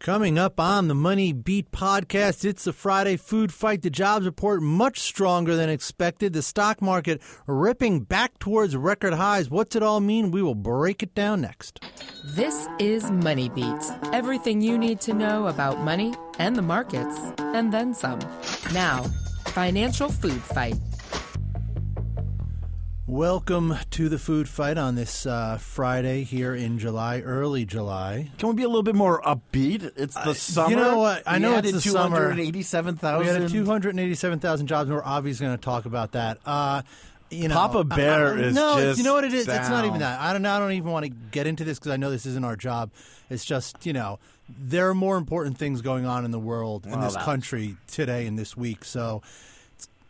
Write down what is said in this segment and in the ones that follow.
Coming up on the Money Beat podcast, it's the Friday food fight. The jobs report much stronger than expected. The stock market ripping back towards record highs. What's it all mean? We will break it down next. This is Money Beat. Everything you need to know about money and the markets, and then some. Now, financial food fight. Welcome to the food fight on this uh, Friday here in July, early July. Can we be a little bit more upbeat? It's the Uh, summer. you know what? I We know it's the summer. 287,000. We had 287,000 jobs, and we're obviously going to talk about that. Uh, you know, Papa Bear I- I- is no. you know what it is? It's not even that. I don't. I don't even want to get into this because I know this isn't our job. It's just you know there are more important things going on in the world in Well, this country today and this week. So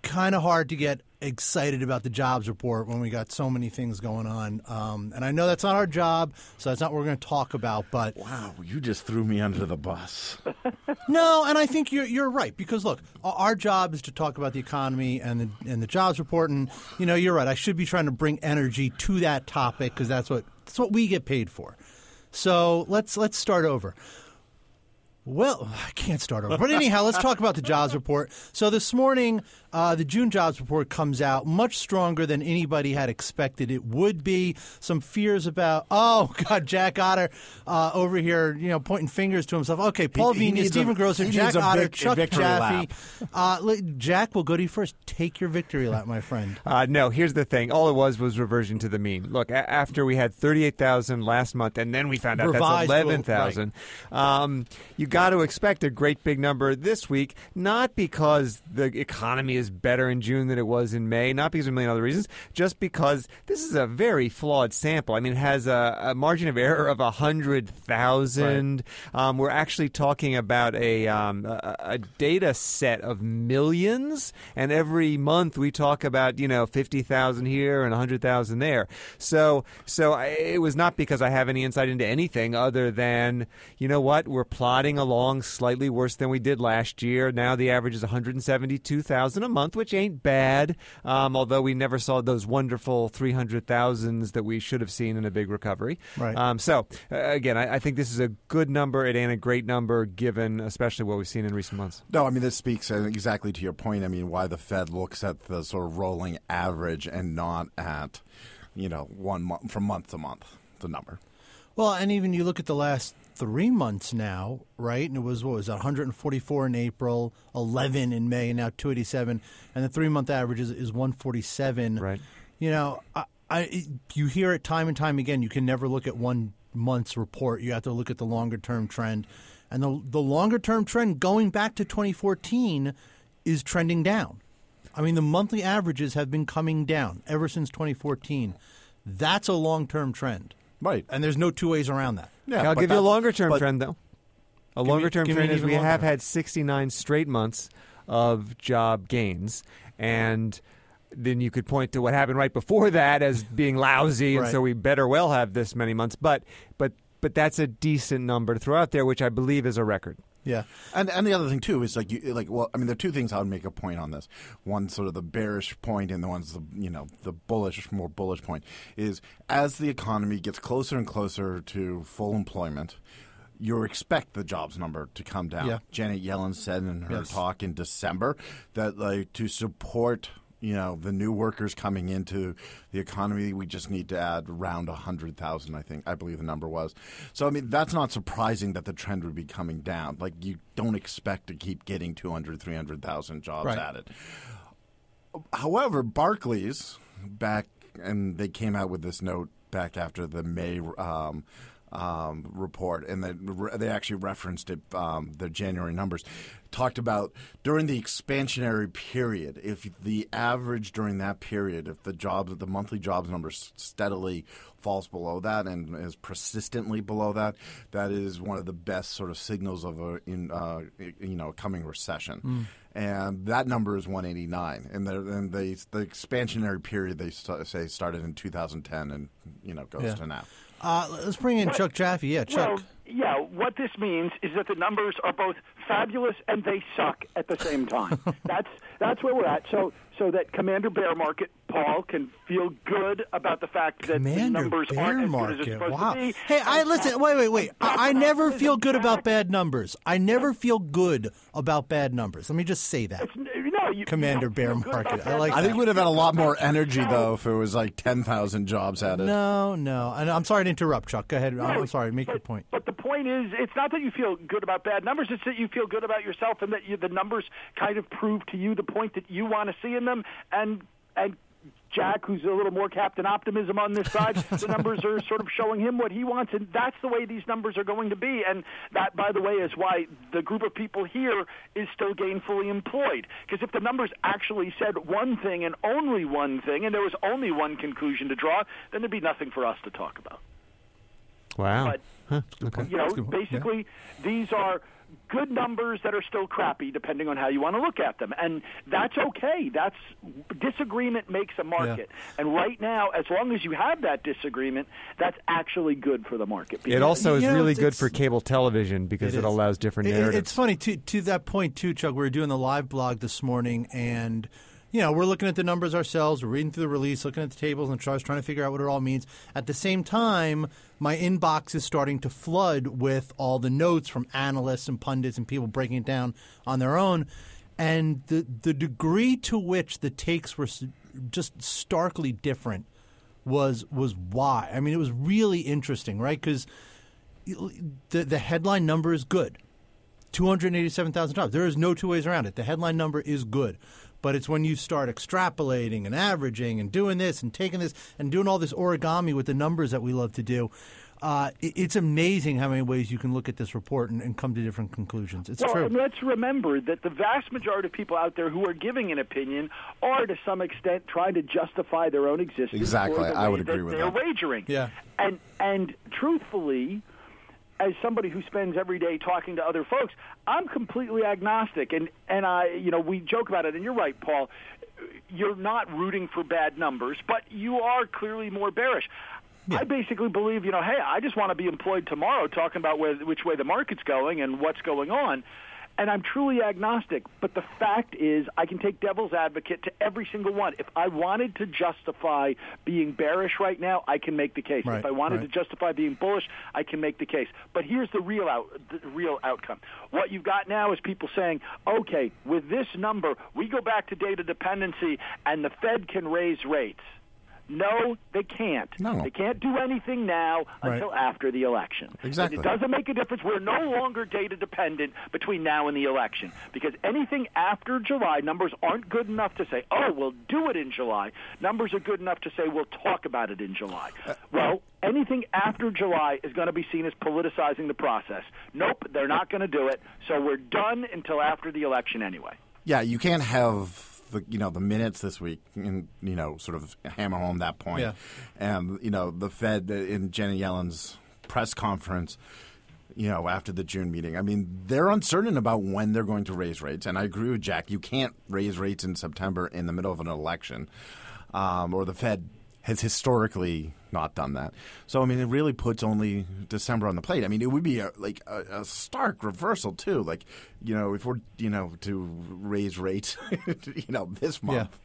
kind of hard to get excited about the jobs report when we got so many things going on. Um, and I know that's not our job, so that's not what we're going to talk about. But Wow, you just threw me under the bus. no, and I think you're you're right because look, our- our job is to talk about the economy and the and the jobs report, and you know you're right. I should be trying to bring energy to that topic because that's what that's what we get paid for. So let's let's start over. Well, I can't start over. But anyhow, let's talk about the jobs report. So this morning, uh, the June jobs report comes out much stronger than anybody had expected it would be. Some fears about, oh, God, Jack Otter uh, over here, you know, pointing fingers to himself. Okay, Paul he Vigna, Stephen Grocer, Jack a Otter, vic- Chuck Jaffe. Uh, Jack, we'll go to you first. Take your victory lap, my friend. Uh, no, here's the thing. All it was was reversion to the mean. Look, a- after we had 38,000 last month, and then we found out Revised, that's well, 11,000, um, you got to expect a great big number this week, not because the economy is better in June than it was in May, not because of a million other reasons, just because this is a very flawed sample. I mean, it has a, a margin of error of 100,000. Um, we're actually talking about a, um, a, a data set of millions, and every month we talk about, you know, 50,000 here and 100,000 there. So, so I, it was not because I have any insight into anything other than, you know what, we're plodding along slightly worse than we did last year. Now the average is 172,000 a month, which ain't bad, um, although we never saw those wonderful 300,000s that we should have seen in a big recovery. Right. Um, so, uh, again, I, I think this is a good number. It ain't a great number given especially what we've seen in recent months. No, I mean this speaks uh, exactly to your point. I mean why the Fed looks at the sort of rolling average and not at, you know, one month from month to month the number. Well, and even you look at the last three months now, right? And it was what was that, 144 in April, 11 in May, and now 287, and the three month average is, is 147. Right. You know, I, I you hear it time and time again. You can never look at one month's report. You have to look at the longer term trend, and the the longer term trend going back to 2014 is trending down. I mean, the monthly averages have been coming down ever since 2014. That's a long term trend. Right. And there's no two ways around that. Yeah, I'll give you a longer term but- trend, though. A longer term trend is we have had 69 straight months of job gains. And then you could point to what happened right before that as being lousy, and Right. so we better well have this many months. But, but, but that's a decent number to throw out there, which I believe is a record. Yeah. And and the other thing too is like you like well I mean there are two things I would make a point on this. One sort of the bearish point and the one's the you know the bullish more bullish point is as the economy gets closer and closer to full employment you expect the jobs number to come down. Yeah. Janet Yellen said in her Yes. talk in December that like to support you know the new workers coming into the economy we just need to add around 100,000 I think I believe the number was. So I mean that's not surprising that the trend would be coming down. Like you don't expect to keep getting 200 300,000 jobs Right. added. However Barclays back and they came out with this note back after the May um, um, report, and they, they actually referenced it, um, the January numbers, talked about during the expansionary period, if the average during that period, if the jobs, the monthly jobs number steadily falls below that and is persistently below that, that is one of the best sort of signals of a in uh, you know coming recession. And that number is 189, and, and they, the expansionary period they st- say started in 2010 and you know goes Yeah. to now. Uh, let's bring in Chuck Jaffe. Yeah, Chuck. Well, yeah, what this means is that the numbers are both fabulous and they suck at the same time. that's that's where we're at. So so that Commander Bear Market Paul can feel good about the fact that the numbers Bear aren't as Market. good as it's supposed Wow. to be. Hey, I listen. Wait, wait, wait. I, I never feel good about bad numbers. I never feel good about bad numbers. Let me just say that. No, you, Commander you don't Bear Market. about I that. like I think we'd have had a lot more energy though if it was like ten thousand jobs added. No, no. And I'm sorry to interrupt, Chuck. Go ahead. I'm, I'm sorry. Make but, your point. But the point is, it's not that you feel good about bad numbers. It's that you feel good about yourself, and that you, the numbers kind of prove to you the point that you want to see in them. And and Jack, who's a little more Captain Optimism on this side, the numbers are sort of showing him what he wants, and that's the way these numbers are going to be. And that, by the way, is why the group of people here is still gainfully employed. Because if the numbers actually said one thing and only one thing, and there was only one conclusion to draw, then there'd be nothing for us to talk about. Wow. But Huh, okay. you know, That's a good point. basically, these are good numbers that are still crappy, depending on how you want to look at them, and that's okay. That's disagreement makes a market, and right now, as long as you have that disagreement, that's actually good for the market. It also is You know, really good for cable television because it allows different It- it- narratives. It's funny to to that point too, Chuck. We were doing the live blog this morning, and you know we're looking at the numbers ourselves. We're reading through the release, looking at the tables and charts, trying to figure out what it all means. At the same time, my inbox is starting to flood with all the notes from analysts and pundits and people breaking it down on their own. And the the degree to which the takes were just starkly different was was why. I mean, it was really interesting, right? Because the the headline number is good. 287,000 jobs. There is no two ways around it. The headline number is good. But it's when you start extrapolating and averaging and doing this and taking this and doing all this origami with the numbers that we love to do. Uh, it's amazing how many ways you can look at this report and, and come to different conclusions. It's well, true. let's remember that the vast majority of people out there who are giving an opinion are, to some extent, trying to justify their own existence. Exactly. or the I way would agree with that with they're that. wagering. Yeah. And and truthfully, as somebody who spends every day talking to other folks, I'm completely agnostic. And and I, you know, we joke about it. And you're right, Paul. You're not rooting for bad numbers, but you are clearly more bearish. I basically believe, you know, hey, I just want to be employed tomorrow talking about where, which way the market's going and what's going on. And I'm truly agnostic. But the fact is, I can take devil's advocate to every single one. If I wanted to justify being bearish right now, I can make the case. Right, if I wanted right. to justify being bullish, I can make the case. But here's the real out, the real outcome. What you've got now is people saying, okay, with this number, we go back to data dependency, and the Fed can raise rates. No, they can't. No. They can't do anything now Right. until after the election. Exactly. And it doesn't make a difference. We're no longer data dependent between now and the election because anything after July, numbers aren't good enough to say, oh, we'll do it in July. Numbers are good enough to say we'll talk about it in July. Uh, well, anything after July is going to be seen as politicizing the process. Nope, they're not going to do it. So we're done until after the election anyway. Yeah, you can't have the you know the minutes this week and you know sort of hammer home that point. Yeah. And you know the Fed in Janet Yellen's press conference. You know, after the June meeting, I mean, they're uncertain about when they're going to raise rates, and I agree with Jack. You can't raise rates in September in the middle of an election, um, or the Fed has historically not done that. So, I mean, it really puts only December on the plate. I mean, it would be a, like a, a stark reversal too. Like, you know, if we're you know to raise rates, you know, this month.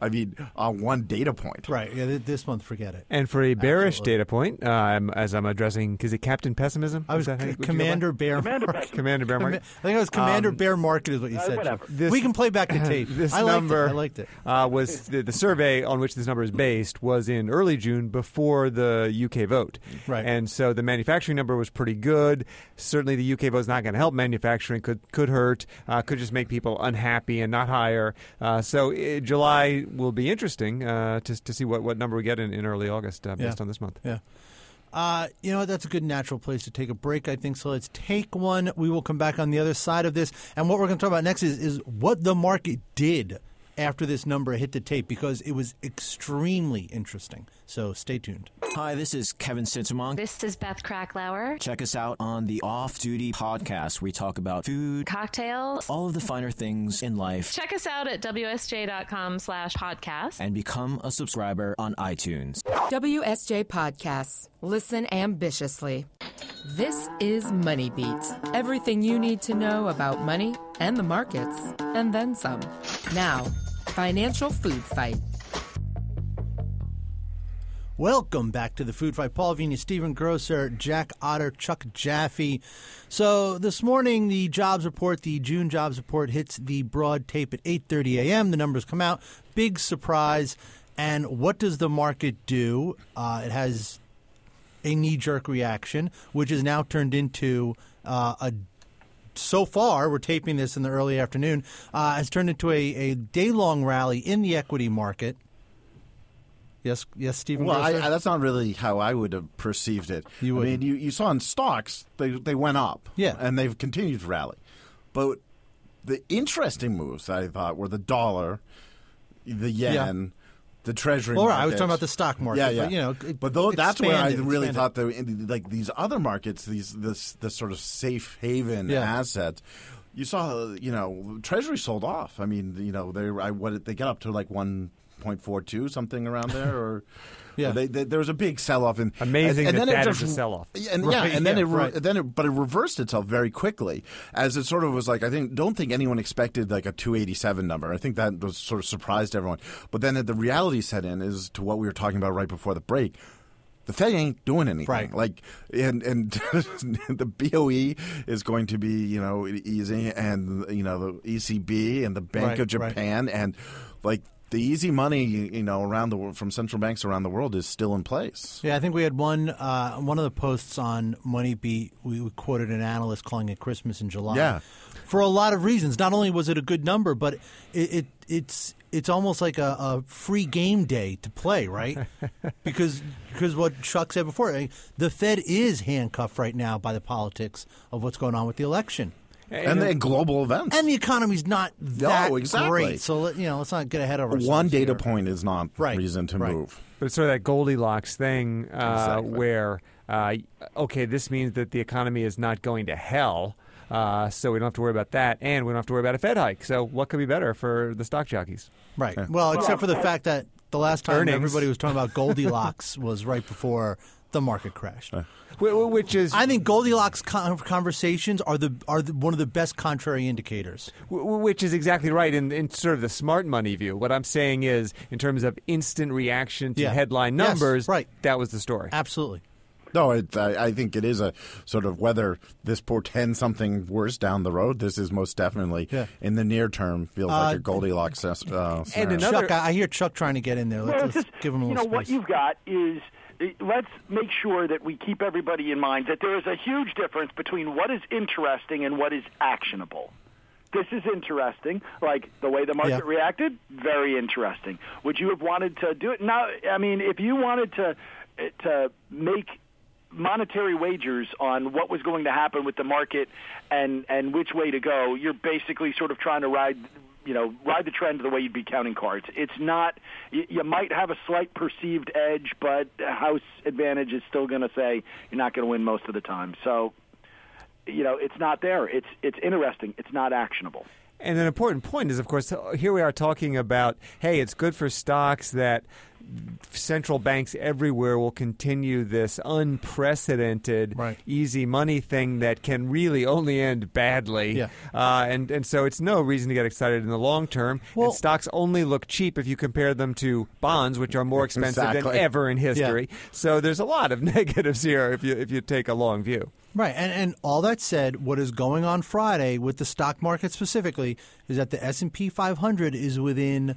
I mean, on one data point. right. Yeah, this month, forget it. and for a bearish Absolutely. data point, uh, I'm, as I'm addressing, is it Captain Pessimism? I was Is that C- would you go by? Commander Bear Commander Market. Bear. Commander Bear Comma- Market. I think it was Commander Um, Bear Market is what you uh, said. whatever. This- we can play back the tape. This I liked number it. I liked it. Uh, was the, the survey on which this number is based was in early June before the UK vote. Right. And so the manufacturing number was pretty good. Certainly the UK vote is not going to help manufacturing. Could could hurt. Uh, could just make people unhappy and not hire. Uh, so uh, July will be interesting uh, to to see what, what number we get in, in early August uh, based Yeah. on this month. Yeah. Uh, you know, that's a good natural place to take a break, I think. So let's take one. We will come back on the other side of this. And what we're going to talk about next is, is what the market did after this number hit the tape because it was extremely interesting. So stay tuned. Hi, this is Kevin Sintumuang. This is Beth Kracklauer. Check us out on the Off Duty Podcast. We talk about food, Cocktails. all of the finer things in life, Check us out at WSJ.com slash podcast. and become a subscriber on iTunes. WSJ Podcasts. Listen ambitiously. This is Money Beats. Everything you need to know about money and the markets, and then some. Now, financial food fight. Welcome back to the Food Fight. Paul Vigna, Stephen Grocer, Jack Otter, Chuck Jaffe. So this morning, the jobs report, the June jobs report, hits the broad tape at 8:30 a.m. The numbers come out. Big surprise. And what does the market do? Uh, it has a knee-jerk reaction, which is now turned into uh, a so far, we're taping this in the early afternoon, uh, has turned into a, a day long rally in the equity market. Yes, yes, Stephen. Well, I, I, that's not really how I would have perceived it. You I wouldn't. mean, you, you saw in stocks they they went up, Yeah. and they've continued to rally. But the interesting moves I thought were the dollar, the yen, the treasury. Well, right, I was talking about the stock market, Yeah, yeah. but, you know, but though that's where I really expanded. thought the in- like these other markets, these this this sort of safe haven Yeah. assets. You saw, you know, Treasury sold off. I mean, you know, they I what they got up to like one point four two something around there, or Yeah. they, they, there was a big sell off. And Amazing and, that then it that just, a sell-off. Yeah, and, Right, yeah, and then yeah, it right. then it, but it reversed itself very quickly as it sort of was like I think don't think anyone expected like a 287 number. I think that was sort of surprised everyone. But then the reality set in is to what we were talking about right before the break. The Fed ain't doing anything. Right. Like and and the BOE is going to be you know easy, and you know the ECB and the Bank Right, of right. Japan and like. The easy money, you know, around the from central banks around the world is still in place. Yeah, I think we had one uh, one of the posts on MoneyBeat. We we quoted an analyst calling it Christmas in July. Yeah. for a lot of reasons. Not only was it a good number, but it, it it's it's almost like a, a free game day to play, right? because because what Chuck said before, eh, the Fed is handcuffed right now by the politics of what's going on with the election. And then global events. And the economy's not that exactly. great, so let- you know let's not get ahead of ourselves. One data here. point is not Right, reason to right. move. But it's sort of that Goldilocks thing uh, Exactly. where, uh, okay, this means that the economy is not going to hell, uh, so we don't have to worry about that, and we don't have to worry about a Fed hike. So what could be better for the stock jockeys? Right. Well, except for the fact that the last time Earnings. everybody was talking about Goldilocks was right before the market crashed. Wh- wh- Which is I think Goldilocks conversations are the are the, one of the best contrary indicators. which is exactly right in, in sort of the smart money view. What I'm saying is, in terms of instant reaction to Yeah. headline Yes, numbers, right. that was the story. Absolutely. No, it, I, I think it is a sort of whether this portends something worse down the road. This is most definitely Yeah. in the near term feels like a Goldilocks. Uh, And another- Chuck, I I hear Chuck trying to get in there. Let's, Well, let's just, give him a little. you little know, what you've got is uh, let's make sure that we keep everybody in mind that there is a huge difference between what is interesting and what is actionable. This is interesting, like the way the market Yeah. reacted. Very interesting. Would you have wanted to do it now? I mean, if you wanted to to make monetary wagers on what was going to happen with the market and and which way to go, you're basically sort of trying to ride you know ride the trend the way you'd be counting cards. It's not you, might have a slight perceived edge, but house advantage is still going to say you're not going to win most of the time. So you know it's not there. It's it's interesting. It's not actionable. And an important point is, of course, here we are talking about, hey, it's good for stocks that central banks everywhere will continue this unprecedented Right. easy money thing that can really only end badly. Yeah. Uh, and, and so it's no reason to get excited in the long term. Well- and stocks only look cheap if you compare them to bonds, which are more expensive than ever in history. So there's a lot of negatives here if you, if you take a long view. Right, and and all that said, what is going on Friday with the stock market specifically is that the S and P 500 is within,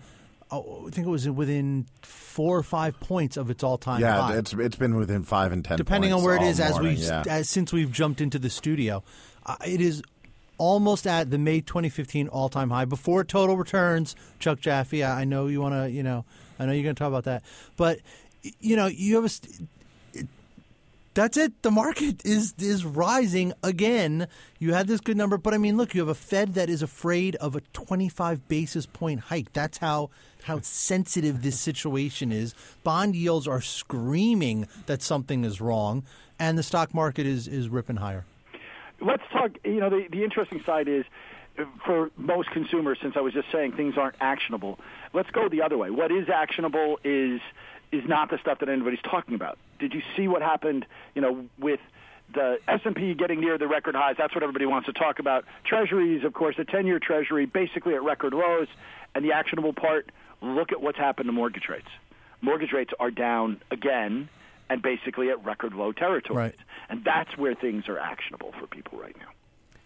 I think it was within four or five points of its all time high. yeah, high. it's it's been within five and ten. depending on where it is, is as we yeah. as since we've jumped into the studio uh, it is almost at the May 2015 all-time high before total returns Chuck Jaffe I, know you want to you know I know you're going to talk about that but you know you have a that's it the market is is rising again you had this good number but I mean look you have a Fed that is afraid of a 25 basis point hike that's how how sensitive this situation is. Bond yields are screaming that something is wrong, and the stock market is, is ripping higher. let's talk. You know, the, the interesting side is for most consumers, since I was just saying things aren't actionable. Let's go the other way. What is actionable is is not the stuff that anybody's talking about. Did you see what happened? You know, with the S&P getting near the record highs. That's what everybody wants to talk about. Treasuries, of course, the 10-year Treasury basically at record lows. And the actionable part, look at what's happened to mortgage rates. Mortgage rates are down again and basically at record low territory. Right. And that's where things are actionable for people right now.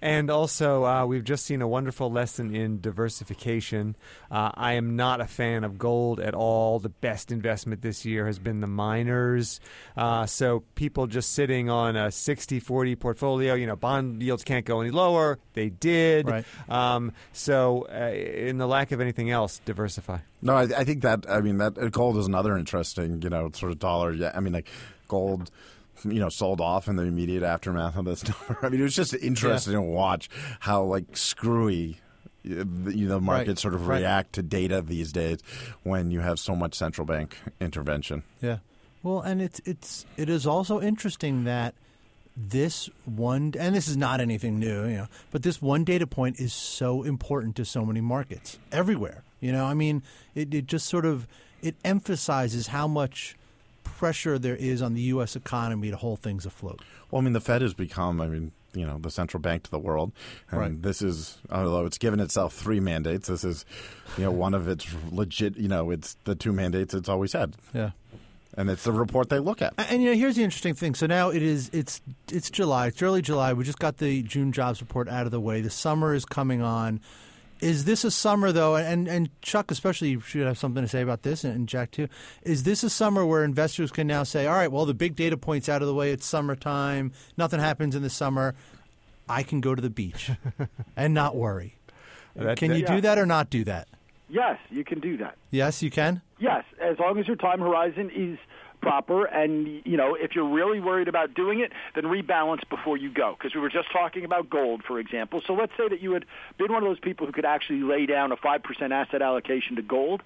And also, uh, we've just seen a wonderful lesson in diversification. Uh, I am not a fan of gold at all. The best investment this year has been the miners. Uh, so, people just sitting on a 60 40 portfolio, you know, bond yields can't go any lower. They did. Right. Um, so, uh, in the lack of anything else, diversify. No, I, I think that I mean that uh, gold is another interesting, you know, sort of dollar. Yeah, I mean like gold, you know, sold off in the immediate aftermath of this number. I mean, it was just interesting to watch how like screwy. uh, the- You know, markets Right, sort of right. react to data these days when you have so much central bank intervention. Yeah. Well, and it's it's it is also interesting that this one and this is not anything new, you know, but this one data point is so important to so many markets everywhere. You know, I mean, it, it just sort of it emphasizes how much pressure there is on the U.S. economy to hold things afloat. Well, I mean, the Fed has become, I mean, you know, the central bank to the world, and Right. this is, although it's given itself three mandates, this is, you know, one of its legit, you know, it's the two mandates it's always had, Yeah. and it's the report they look at. And, and, you know, here's the interesting thing. So now it is it's it's July. It's early July. We just got the June jobs report out of the way. The summer is coming on. Is this a summer though? And and Chuck especially should have something to say about this, and, Jack too. Is this a summer where investors can now say, "All right, well, the big data points out of the way. It's summertime. Nothing happens in the summer. I can go to the beach and not worry." That- can you Yeah. do that or not do that? Yes, you can do that. Yes, you can. Yes, as long as your time horizon is proper and you know if you're really worried about doing it then rebalance before you go. Because we were just talking about gold for example. So let's say that you had been one of those people who could actually lay down a 5% asset allocation to gold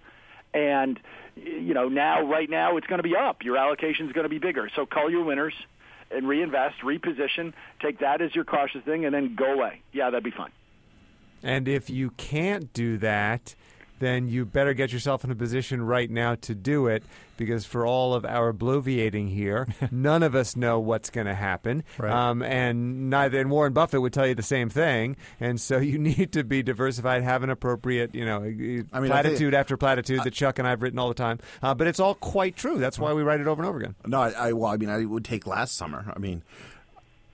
and you know now right now it's going to be up. Your allocation is going to be bigger. So call your winners and reinvest reposition take that as your cautious thing and then go away. Yeah that'd be fine And if you can't do that, then you better get yourself in a position right now to do it because for all of our bloviating here, none of us know what's going to happen. Right. Um, and neither and Warren Buffett would tell you the same thing. And so you need to be diversified, have an appropriate, you know, I mean, I platitude think- after platitude that Chuck and I've written all the time. Uh, but it's all quite true. That's why we write it over and over again. No, I, I well, I mean, I would take last summer. I mean,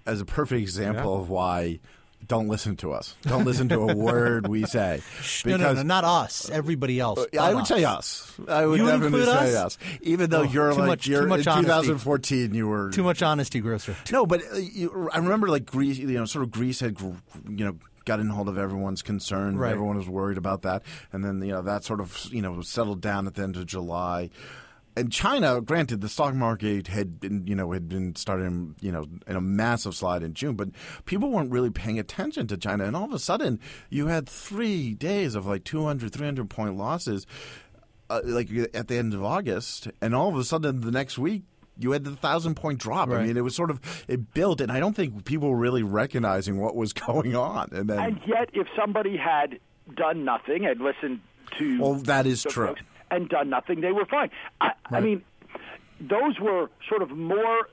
as a perfect example Yeah. of why. Don't listen to us. Don't listen to a word we say. no, no, no, not us. Everybody else. Uh, I would us. say us. I would You definitely say us? us. Even though Oh, you're too like much- you're too much in honesty. 2014, you were Too much honesty, Grocer. No, but uh, you, I remember like Greece, you know, sort of Greece had, you know, gotten hold of everyone's concern. Right. Everyone was worried about that, and then you know that sort of you know settled down at the end of July. And China, granted, the stock market had been, you know, had been starting, you know, in a massive slide in June, but people weren't really paying attention to China. And all of a sudden, you had three days of like 200, 300 point losses, uh, like at the end of August, and all of a sudden the next week you had the thousand point drop. I mean, it was sort of it built, and I don't think people were really recognizing what was going on. And then, And yet, if somebody had done nothing and listened to well, that is true. folks and done nothing, they were fine. I, I mean, those were sort of more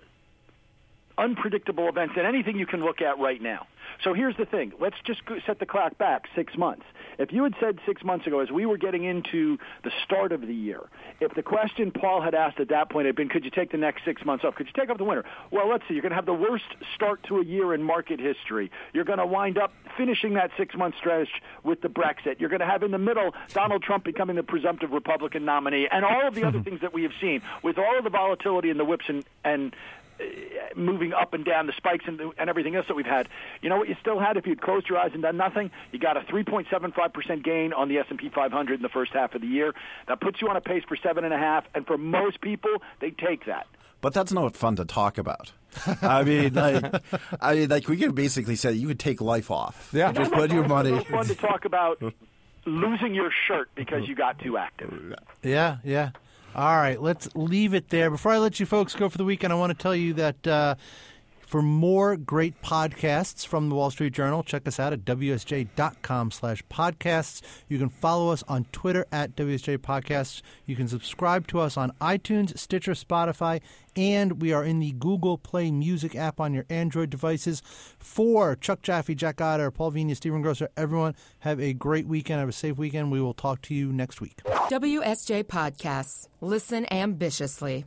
unpredictable events than anything you can look at right now. So here's the thing. Let's just go- set the clock back six months. If you had said six months ago, as we were getting into the start of the year, if the question Paul had asked at that point had been, could you take the next six months off? Could you take off the winter? Well, let's see. You're going to have the worst start to a year in market history. You're going to wind up finishing that six-month stretch with the Brexit. You're going to have in the middle Donald Trump becoming the presumptive Republican nominee, and all of the other things that we have seen with all of the volatility and the whips and and Uh, moving up and down the spikes and, and everything else that we've had. You know what you still had if you'd closed your eyes and done nothing? You got a 3.75% gain on the S&P 500 in the first half of the year. That puts you on a pace for seven and a half, and for most people, they take that. But that's not fun to talk about. I mean, like, I mean, like we could basically say you could take life off. Yeah. just put your money. It's fun to talk about losing your shirt because you got too active. Yeah, yeah. All right, let's leave it there. Before I let you folks go for the weekend, I want to tell you that uh, For more great podcasts from the Wall Street Journal, check us out at WSJ.com slash podcasts. You can follow us on Twitter at WSJ Podcasts. You can subscribe to us on iTunes, Stitcher, Spotify, and we are in the Google Play Music app on your Android devices. For Chuck Jaffe, Jack Otter, Paul Vigna, Stephen Grocer, everyone, have a great weekend. Have a safe weekend. We will talk to you next week. WSJ Podcasts. Listen ambitiously.